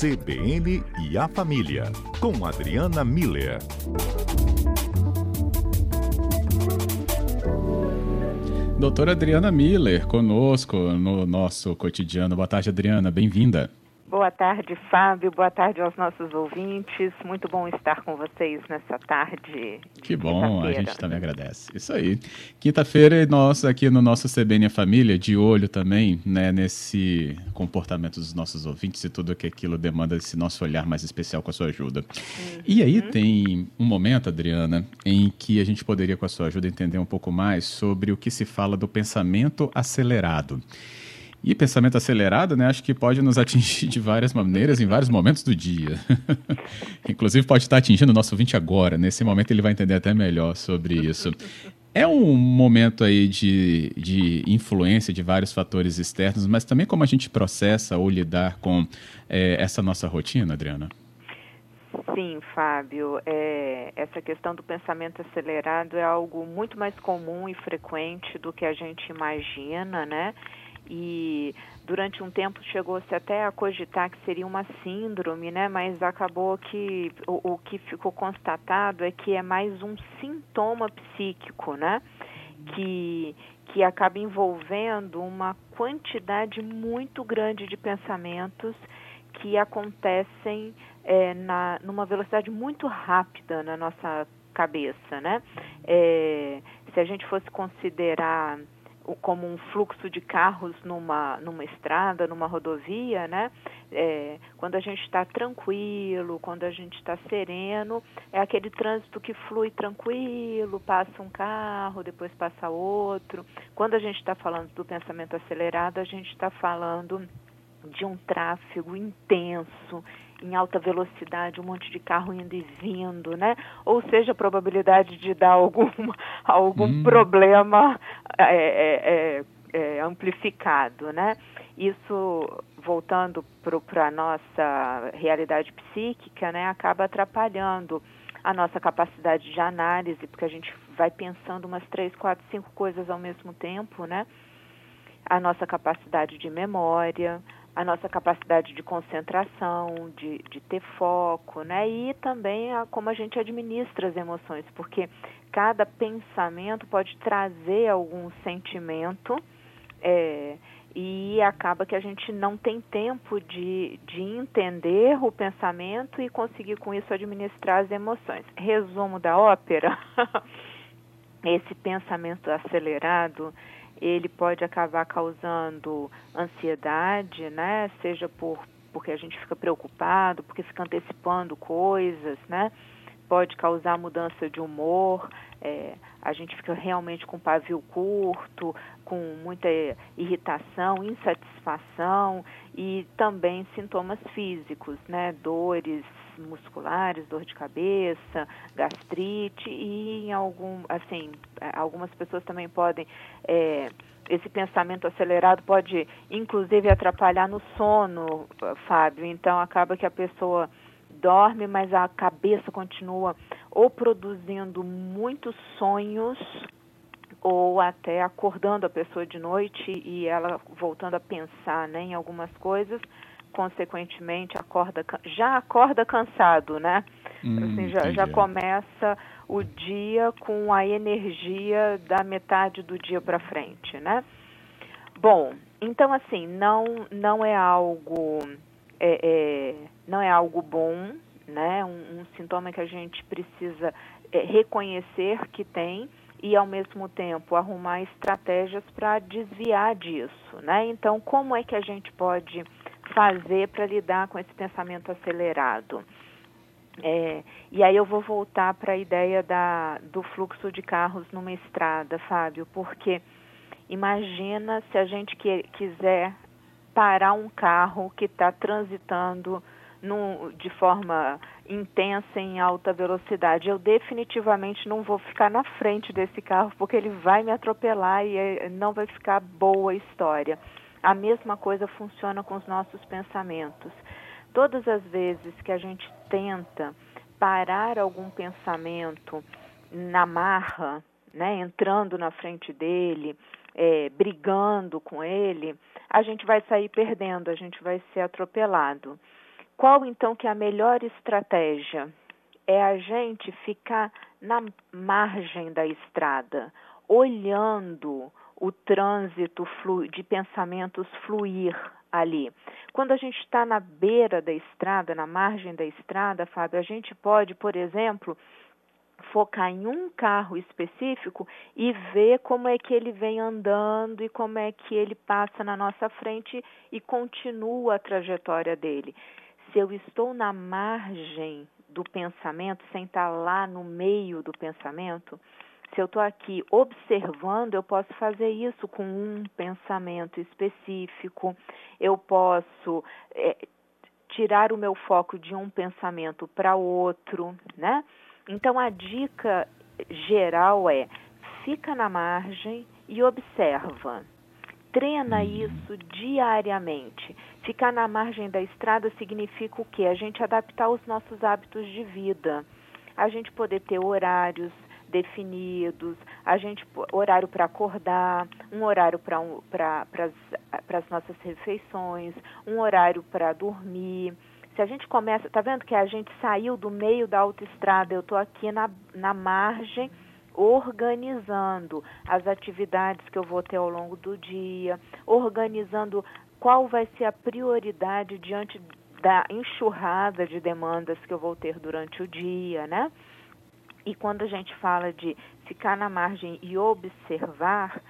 CBN e a Família, com Adriana Miller. Doutora Adriana Miller, conosco no nosso cotidiano. Boa tarde, Adriana, bem-vinda. Boa tarde, Fábio. Boa tarde aos nossos ouvintes. Muito bom estar com vocês nessa tarde. Que bom, a gente também agradece. Isso aí. Quinta-feira, nós aqui no nosso CBN Família, de olho também, né, nesse comportamento dos nossos ouvintes e tudo que aquilo demanda esse nosso olhar mais especial com a sua ajuda. Uhum. E aí tem um momento, Adriana, em que a gente poderia, com a sua ajuda, entender um pouco mais sobre o que se fala do pensamento acelerado. E pensamento acelerado, né, acho que pode nos atingir de várias maneiras em vários momentos do dia. Inclusive pode estar atingindo o nosso ouvinte agora. Nesse momento ele vai entender até melhor sobre isso. É um momento aí de, de influência de vários fatores externos, mas também como a gente processa ou lidar com é, essa nossa rotina, Adriana? Sim, Fábio. É, essa questão do pensamento acelerado é algo muito mais comum e frequente do que a gente imagina, né? E durante um tempo chegou-se até a cogitar que seria uma síndrome, né? Mas acabou que o, o, que ficou constatado é que é mais um sintoma psíquico, né? Que que acaba envolvendo uma quantidade muito grande de pensamentos que acontecem é, na, numa velocidade muito rápida na nossa cabeça, né? É, se a gente fosse considerar como um fluxo de carros numa, numa estrada, numa rodovia, né? É, quando a gente está tranquilo, quando a gente está sereno, é aquele trânsito que flui tranquilo, passa um carro, depois passa outro. Quando a gente está falando do pensamento acelerado, a gente está falando de um tráfego intenso, em alta velocidade, um monte de carro indo e vindo, né? Ou seja, a probabilidade de dar algum, algum hum. problema é, é, é, é amplificado, né? Isso, voltando para a nossa realidade psíquica, né, acaba atrapalhando a nossa capacidade de análise, porque a gente vai pensando umas três, quatro, cinco coisas ao mesmo tempo, né? A nossa capacidade de memória, a nossa capacidade de concentração, de, de ter foco, né? E também a, como a gente administra as emoções, porque cada pensamento pode trazer algum sentimento é, e acaba que a gente não tem tempo de, de entender o pensamento e conseguir com isso administrar as emoções. Resumo da ópera: esse pensamento acelerado ele pode acabar causando ansiedade, né? Seja por porque a gente fica preocupado, porque fica antecipando coisas, né? Pode causar mudança de humor, é, a gente fica realmente com pavio curto, com muita irritação, insatisfação e também sintomas físicos, né? Dores musculares, dor de cabeça, gastrite e em algum, assim, algumas pessoas também podem é, esse pensamento acelerado pode inclusive atrapalhar no sono, Fábio. Então acaba que a pessoa dorme, mas a cabeça continua ou produzindo muitos sonhos ou até acordando a pessoa de noite e ela voltando a pensar né, em algumas coisas consequentemente acorda já acorda cansado, né? Hum, assim, já, já começa o dia com a energia da metade do dia para frente, né? Bom, então assim não não é algo é, é não é algo bom, né? Um, um sintoma que a gente precisa é, reconhecer que tem e ao mesmo tempo arrumar estratégias para desviar disso, né? Então como é que a gente pode fazer para lidar com esse pensamento acelerado. É, e aí eu vou voltar para a ideia da, do fluxo de carros numa estrada, Fábio, porque imagina se a gente que, quiser parar um carro que está transitando no, de forma intensa em alta velocidade. Eu definitivamente não vou ficar na frente desse carro porque ele vai me atropelar e é, não vai ficar boa a história. A mesma coisa funciona com os nossos pensamentos. Todas as vezes que a gente tenta parar algum pensamento na marra, né, entrando na frente dele, é, brigando com ele, a gente vai sair perdendo, a gente vai ser atropelado. qual então que é a melhor estratégia? É a gente ficar na margem da estrada, olhando o trânsito de pensamentos fluir ali. Quando a gente está na beira da estrada, na margem da estrada, Fábio, a gente pode, por exemplo, focar em um carro específico e ver como é que ele vem andando e como é que ele passa na nossa frente e continua a trajetória dele. Se eu estou na margem do pensamento, sem estar lá no meio do pensamento, se eu estou aqui observando, eu posso fazer isso com um pensamento específico, eu posso é, tirar o meu foco de um pensamento para outro, né? Então a dica geral é: fica na margem e observa. Treina uhum. isso diariamente. Ficar na margem da estrada significa o quê? A gente adaptar os nossos hábitos de vida. A gente poder ter horários definidos, a gente horário para acordar, um horário para as nossas refeições, um horário para dormir. Se a gente começa, tá vendo que a gente saiu do meio da autoestrada, eu estou aqui na, na margem organizando as atividades que eu vou ter ao longo do dia, organizando qual vai ser a prioridade diante da enxurrada de demandas que eu vou ter durante o dia, né? E quando a gente fala de ficar na margem e observar,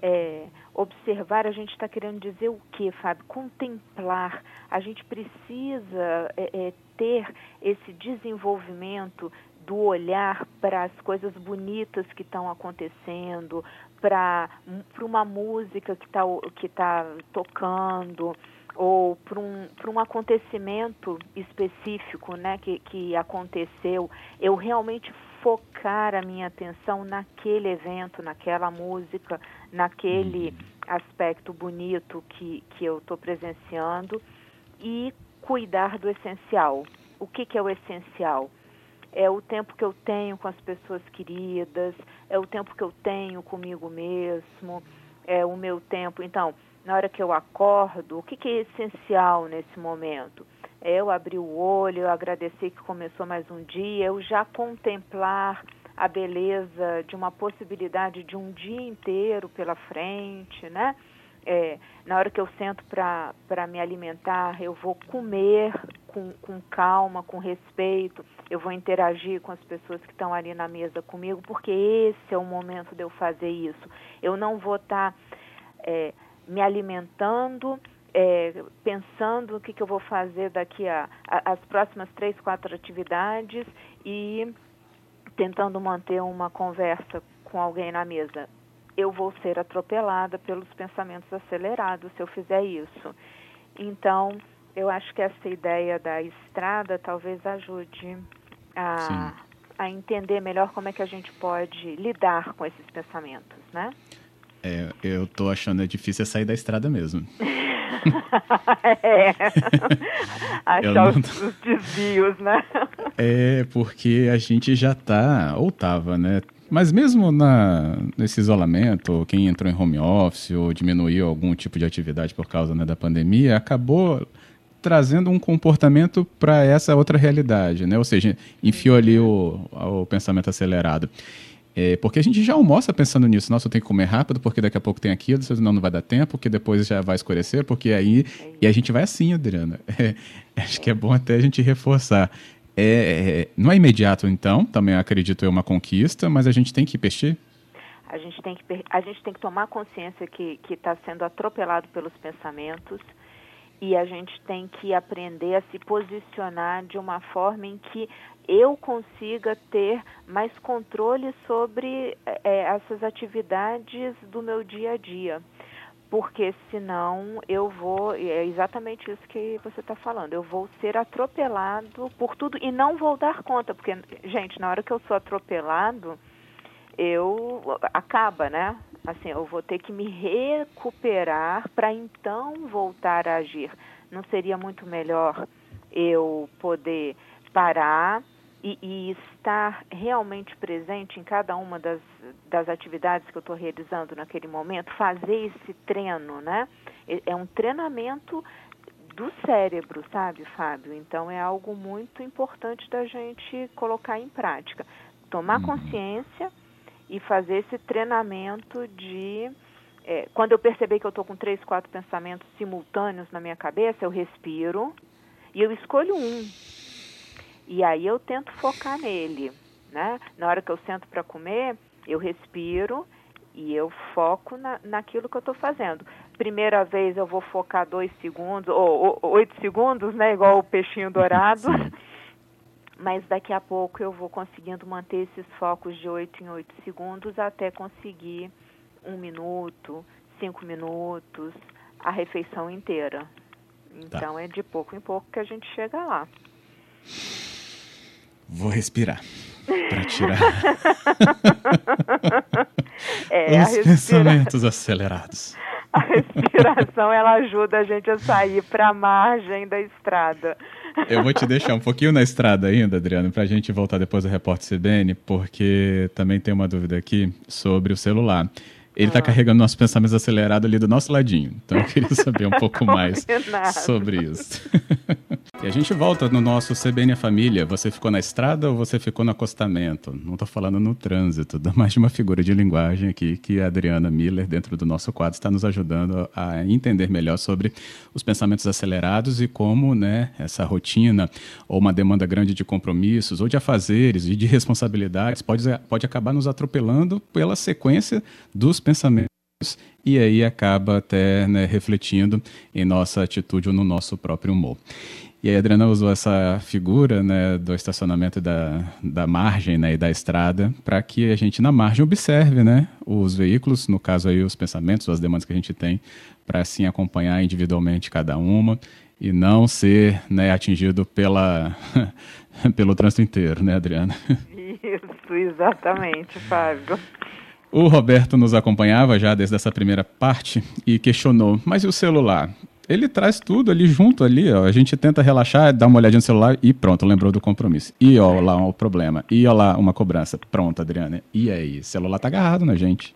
é, observar, a gente está querendo dizer o que, Fábio? Contemplar. A gente precisa é, é, ter esse desenvolvimento do olhar para as coisas bonitas que estão acontecendo, para uma música que está que tá tocando, ou para um, um acontecimento específico né, que, que aconteceu, eu realmente focar a minha atenção naquele evento, naquela música, naquele uhum. aspecto bonito que, que eu estou presenciando e cuidar do essencial. O que, que é o essencial? É o tempo que eu tenho com as pessoas queridas, é o tempo que eu tenho comigo mesmo, é o meu tempo. Então, na hora que eu acordo, o que, que é essencial nesse momento? Eu abrir o olho, eu agradecer que começou mais um dia, eu já contemplar a beleza de uma possibilidade de um dia inteiro pela frente, né? É, na hora que eu sento para me alimentar, eu vou comer com, com calma, com respeito, eu vou interagir com as pessoas que estão ali na mesa comigo, porque esse é o momento de eu fazer isso. Eu não vou estar tá, é, me alimentando é, pensando o que, que eu vou fazer daqui a, a, as próximas três, quatro atividades e tentando manter uma conversa com alguém na mesa. Eu vou ser atropelada pelos pensamentos acelerados se eu fizer isso. Então, eu acho que essa ideia da estrada talvez ajude a, a entender melhor como é que a gente pode lidar com esses pensamentos, né? É, eu tô achando é difícil sair da estrada mesmo. é. Achar não... os, os, desvios, né? É, porque a gente já tá, ou tava, né? Mas mesmo na, nesse isolamento, quem entrou em home office ou diminuiu algum tipo de atividade por causa né, da pandemia, acabou trazendo um comportamento para essa outra realidade, né? Ou seja, enfiou ali o, o pensamento acelerado. É, porque a gente já almoça pensando nisso. Nossa, eu tenho que comer rápido porque daqui a pouco tem aquilo, senão não vai dar tempo, porque depois já vai escurecer, porque aí. E a gente vai assim, Adriana. É, acho que é bom até a gente reforçar. É, é, não é imediato, então, também acredito eu, uma conquista, mas a gente tem que peixer? A gente tem que, a gente tem que tomar consciência que está sendo atropelado pelos pensamentos e a gente tem que aprender a se posicionar de uma forma em que eu consiga ter mais controle sobre é, essas atividades do meu dia a dia. Porque senão eu vou, é exatamente isso que você está falando, eu vou ser atropelado por tudo e não vou dar conta, porque, gente, na hora que eu sou atropelado, eu acaba, né? Assim, eu vou ter que me recuperar para então voltar a agir. Não seria muito melhor eu poder parar, e, e estar realmente presente em cada uma das, das atividades que eu estou realizando naquele momento, fazer esse treino, né? É, é um treinamento do cérebro, sabe, Fábio? Então é algo muito importante da gente colocar em prática. Tomar uhum. consciência e fazer esse treinamento de. É, quando eu perceber que eu estou com três, quatro pensamentos simultâneos na minha cabeça, eu respiro e eu escolho um. E aí eu tento focar nele. Né? Na hora que eu sento para comer, eu respiro e eu foco na, naquilo que eu estou fazendo. Primeira vez eu vou focar dois segundos, ou, ou oito segundos, né? Igual o peixinho dourado. Mas daqui a pouco eu vou conseguindo manter esses focos de oito em oito segundos até conseguir um minuto, cinco minutos, a refeição inteira. Tá. Então tá. é de pouco em pouco que a gente chega lá. Vou respirar para tirar é, os respira... pensamentos acelerados. A respiração ela ajuda a gente a sair para a margem da estrada. Eu vou te deixar um pouquinho na estrada ainda, Adriano, para a gente voltar depois do repórter CBN, porque também tem uma dúvida aqui sobre o celular. Ele está ah. carregando nossos pensamentos acelerados ali do nosso ladinho. Então eu queria saber um pouco mais sobre isso. E a gente volta no nosso CBN Família. Você ficou na estrada ou você ficou no acostamento? Não estou falando no trânsito, mais de uma figura de linguagem aqui que a Adriana Miller, dentro do nosso quadro, está nos ajudando a entender melhor sobre os pensamentos acelerados e como né, essa rotina ou uma demanda grande de compromissos ou de afazeres e de responsabilidades pode, pode acabar nos atropelando pela sequência dos pensamentos e aí acaba até né, refletindo em nossa atitude ou no nosso próprio humor. E aí a Adriana usou essa figura né, do estacionamento da, da margem né, e da estrada para que a gente na margem observe né, os veículos, no caso aí os pensamentos, as demandas que a gente tem, para assim acompanhar individualmente cada uma e não ser né, atingido pela, pelo trânsito inteiro, né, Adriana? Isso, exatamente, Fábio. O Roberto nos acompanhava já desde essa primeira parte e questionou: mas e o celular? Ele traz tudo ali junto ali, ó. A gente tenta relaxar, dá uma olhadinha no celular e pronto, lembrou do compromisso. E ó lá um problema. E ó lá uma cobrança. Pronto, Adriana. E aí, o celular tá agarrado na gente.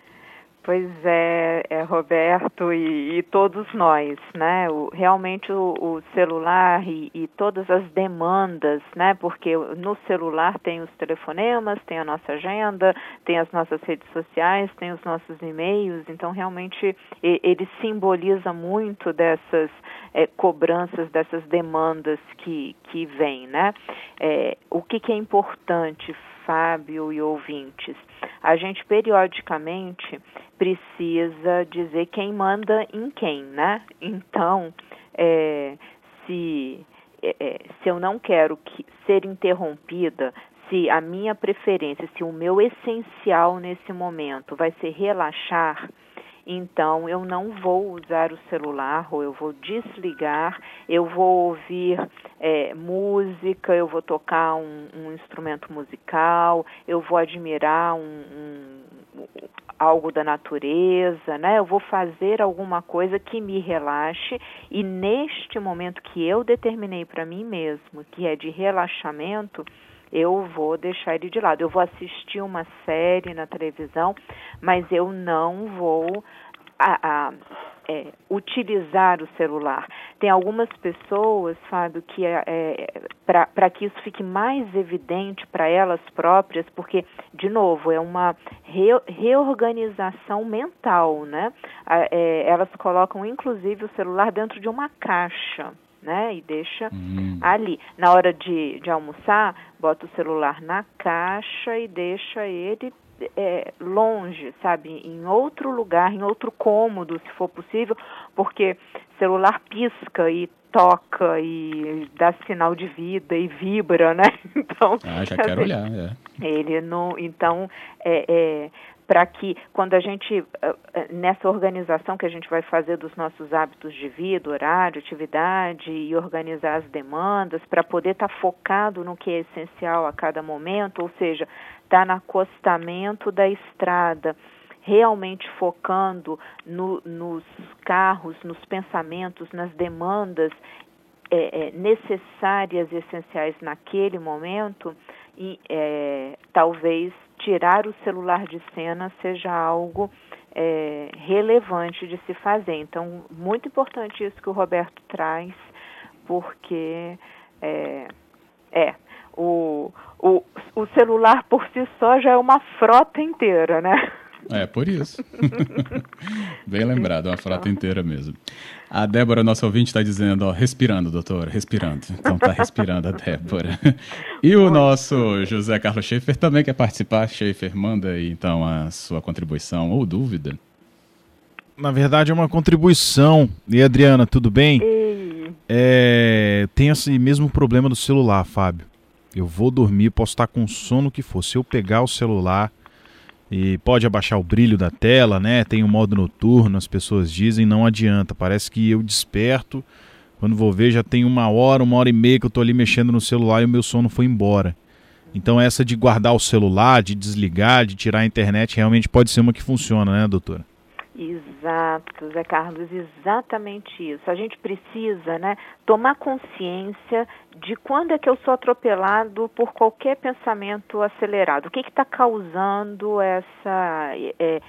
Pois é, é Roberto e, e, todos nós, né? O, realmente o, o celular e, e, todas as demandas, né? Porque no celular tem os telefonemas, tem a nossa agenda, tem as nossas redes sociais, tem os nossos e-mails. Então realmente ele simboliza muito dessas é, cobranças, dessas demandas que que vêm, né? É, o que, que é importante Fábio e ouvintes, a gente periodicamente precisa dizer quem manda em quem, né? Então, é, se, é, é, se eu não quero que, ser interrompida, se a minha preferência, se o meu essencial nesse momento vai ser relaxar, então eu não vou usar o celular ou eu vou desligar, eu vou ouvir é, música, eu vou tocar um, um, instrumento musical, eu vou admirar um, um, algo da natureza, né? Eu vou fazer alguma coisa que me relaxe e neste momento que eu determinei para mim mesmo, que é de relaxamento, eu vou deixar ele de lado. Eu vou assistir uma série na televisão, mas eu não vou a, a, é, utilizar o celular. Tem algumas pessoas, Fábio, que é, é para que isso fique mais evidente para elas próprias, porque, de novo, é uma re, reorganização mental, né? É, elas colocam, inclusive, o celular dentro de uma caixa né? E deixa hum. ali. Na hora de, de almoçar, bota o celular na caixa e deixa ele é, longe, sabe, em outro lugar, em outro cômodo, se for possível, porque celular pisca e toca e dá sinal de vida e vibra, né? Então, ah, já quero olhar, é. Ele não, então, é, é para que quando a gente eh, eh, nessa organização que a gente vai fazer dos nossos hábitos de vida, horário, atividade e organizar as demandas para poder estar tá focado no que é essencial a cada momento, ou seja, estar tá no acostamento da estrada, realmente focando no, nos carros, nos pensamentos, nas demandas é, é, necessárias e essenciais naquele momento, e é, talvez tirar o celular de cena seja algo é, relevante de se fazer. Então, muito importante isso que o Roberto traz, porque é, é o, o, o celular por si só já é uma frota inteira, né? É, por isso. Bem lembrado, uma frota inteira mesmo. A Débora, nossa ouvinte, está dizendo, ó, respirando, doutor, respirando. Então tá respirando a Débora. E o nosso José Carlos Schaefer também quer participar. Schaefer, manda aí então a sua contribuição ou dúvida. Na verdade é uma contribuição. E Adriana, tudo bem? Ei. É, tem esse mesmo problema do celular, Fábio. Eu vou dormir, posso estar com sono que for. Se eu pegar o celular e pode abaixar o brilho da tela, né? Tem o um modo noturno, as pessoas dizem, não adianta. Parece que eu desperto, quando vou ver já tem uma hora, uma hora e meia que eu estou ali mexendo no celular e o meu sono foi embora. Então essa de guardar o celular, de desligar, de tirar a internet, realmente pode ser uma que funciona, né, doutora? Exato, Zé Carlos, exatamente isso. A gente precisa né, tomar consciência de quando é que eu sou atropelado por qualquer pensamento acelerado. O que está causando essa, é,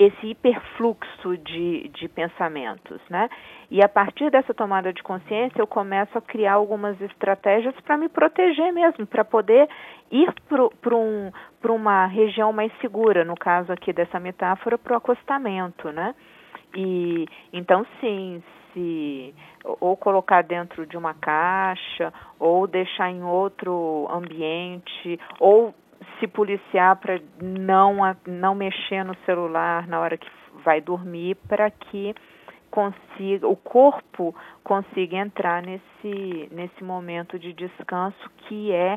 esse hiperfluxo de, de pensamentos, né? E a partir dessa tomada de consciência, eu começo a criar algumas estratégias para me proteger mesmo, para poder ir para um, uma região mais segura, no caso aqui dessa metáfora, para o acostamento, né? E então sim, se ou colocar dentro de uma caixa, ou deixar em outro ambiente, ou se policiar para não não mexer no celular na hora que vai dormir, para que consiga, o corpo consiga entrar nesse, nesse momento de descanso que é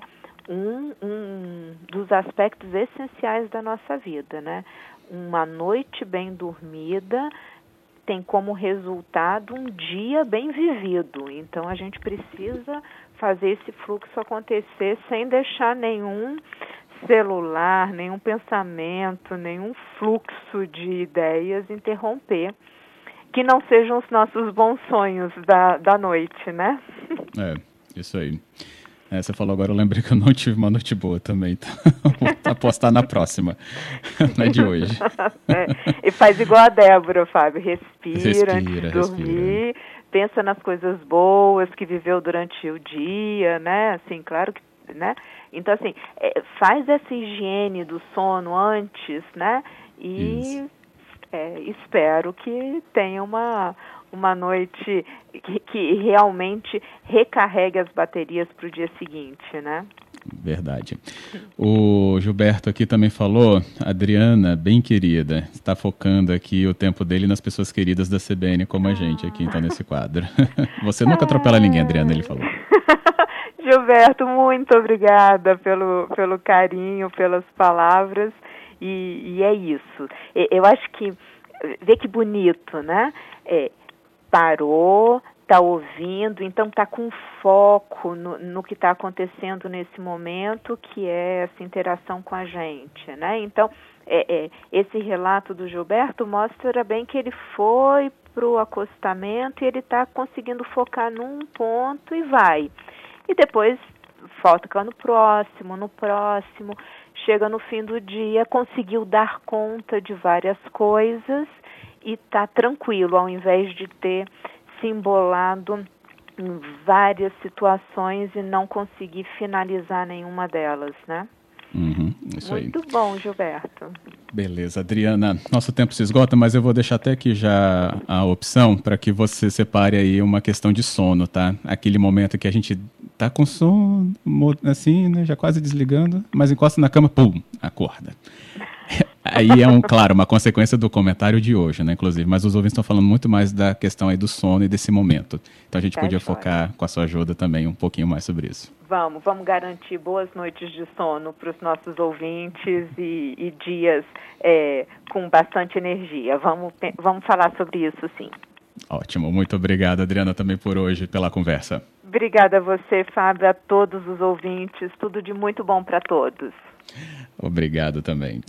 um, um dos aspectos essenciais da nossa vida, né? Uma noite bem dormida tem como resultado um dia bem vivido. Então a gente precisa fazer esse fluxo acontecer sem deixar nenhum celular, nenhum pensamento, nenhum fluxo de ideias interromper que não sejam os nossos bons sonhos da, da noite, né? É, isso aí. É, você falou agora, eu lembrei que eu não tive uma noite boa também, então vou apostar na próxima, não é de hoje. É, e faz igual a Débora, Fábio, respira, respira antes de dormir, respira. pensa nas coisas boas que viveu durante o dia, né? Assim, claro que, né? Então, assim, é, faz essa higiene do sono antes, né? E é, espero que tenha uma, uma noite que, que realmente recarregue as baterias para o dia seguinte, né? Verdade. O Gilberto aqui também falou, Adriana, bem querida, está focando aqui o tempo dele nas pessoas queridas da CBN como a gente aqui, então, nesse quadro. Você nunca atropela ninguém, Adriana, ele falou. Gilberto, muito obrigada pelo, pelo carinho, pelas palavras. E, e é isso. Eu acho que, vê que bonito, né? É, parou, está ouvindo, então está com foco no, no que está acontecendo nesse momento, que é essa interação com a gente, né? Então, é, é, esse relato do Gilberto mostra bem que ele foi para o acostamento e ele está conseguindo focar num ponto e vai. E depois foca no próximo, no próximo chega no fim do dia, conseguiu dar conta de várias coisas e está tranquilo, ao invés de ter se embolado em várias situações e não conseguir finalizar nenhuma delas, né? Uhum, Muito aí. bom, Gilberto. Beleza, Adriana. Nosso tempo se esgota, mas eu vou deixar até aqui já a opção para que você separe aí uma questão de sono, tá? Aquele momento que a gente tá com sono, assim, né, já quase desligando, mas encosta na cama, pum, acorda. Aí é, um, claro, uma consequência do comentário de hoje, né, inclusive, mas os ouvintes estão falando muito mais da questão aí do sono e desse momento. Então a gente é podia focar com a sua ajuda também um pouquinho mais sobre isso. Vamos, vamos garantir boas noites de sono para os nossos ouvintes e, e dias é, com bastante energia. Vamos, vamos falar sobre isso sim. Ótimo, muito obrigado, Adriana, também por hoje, pela conversa. Obrigada a você, Fábio, a todos os ouvintes. Tudo de muito bom para todos. Obrigado também.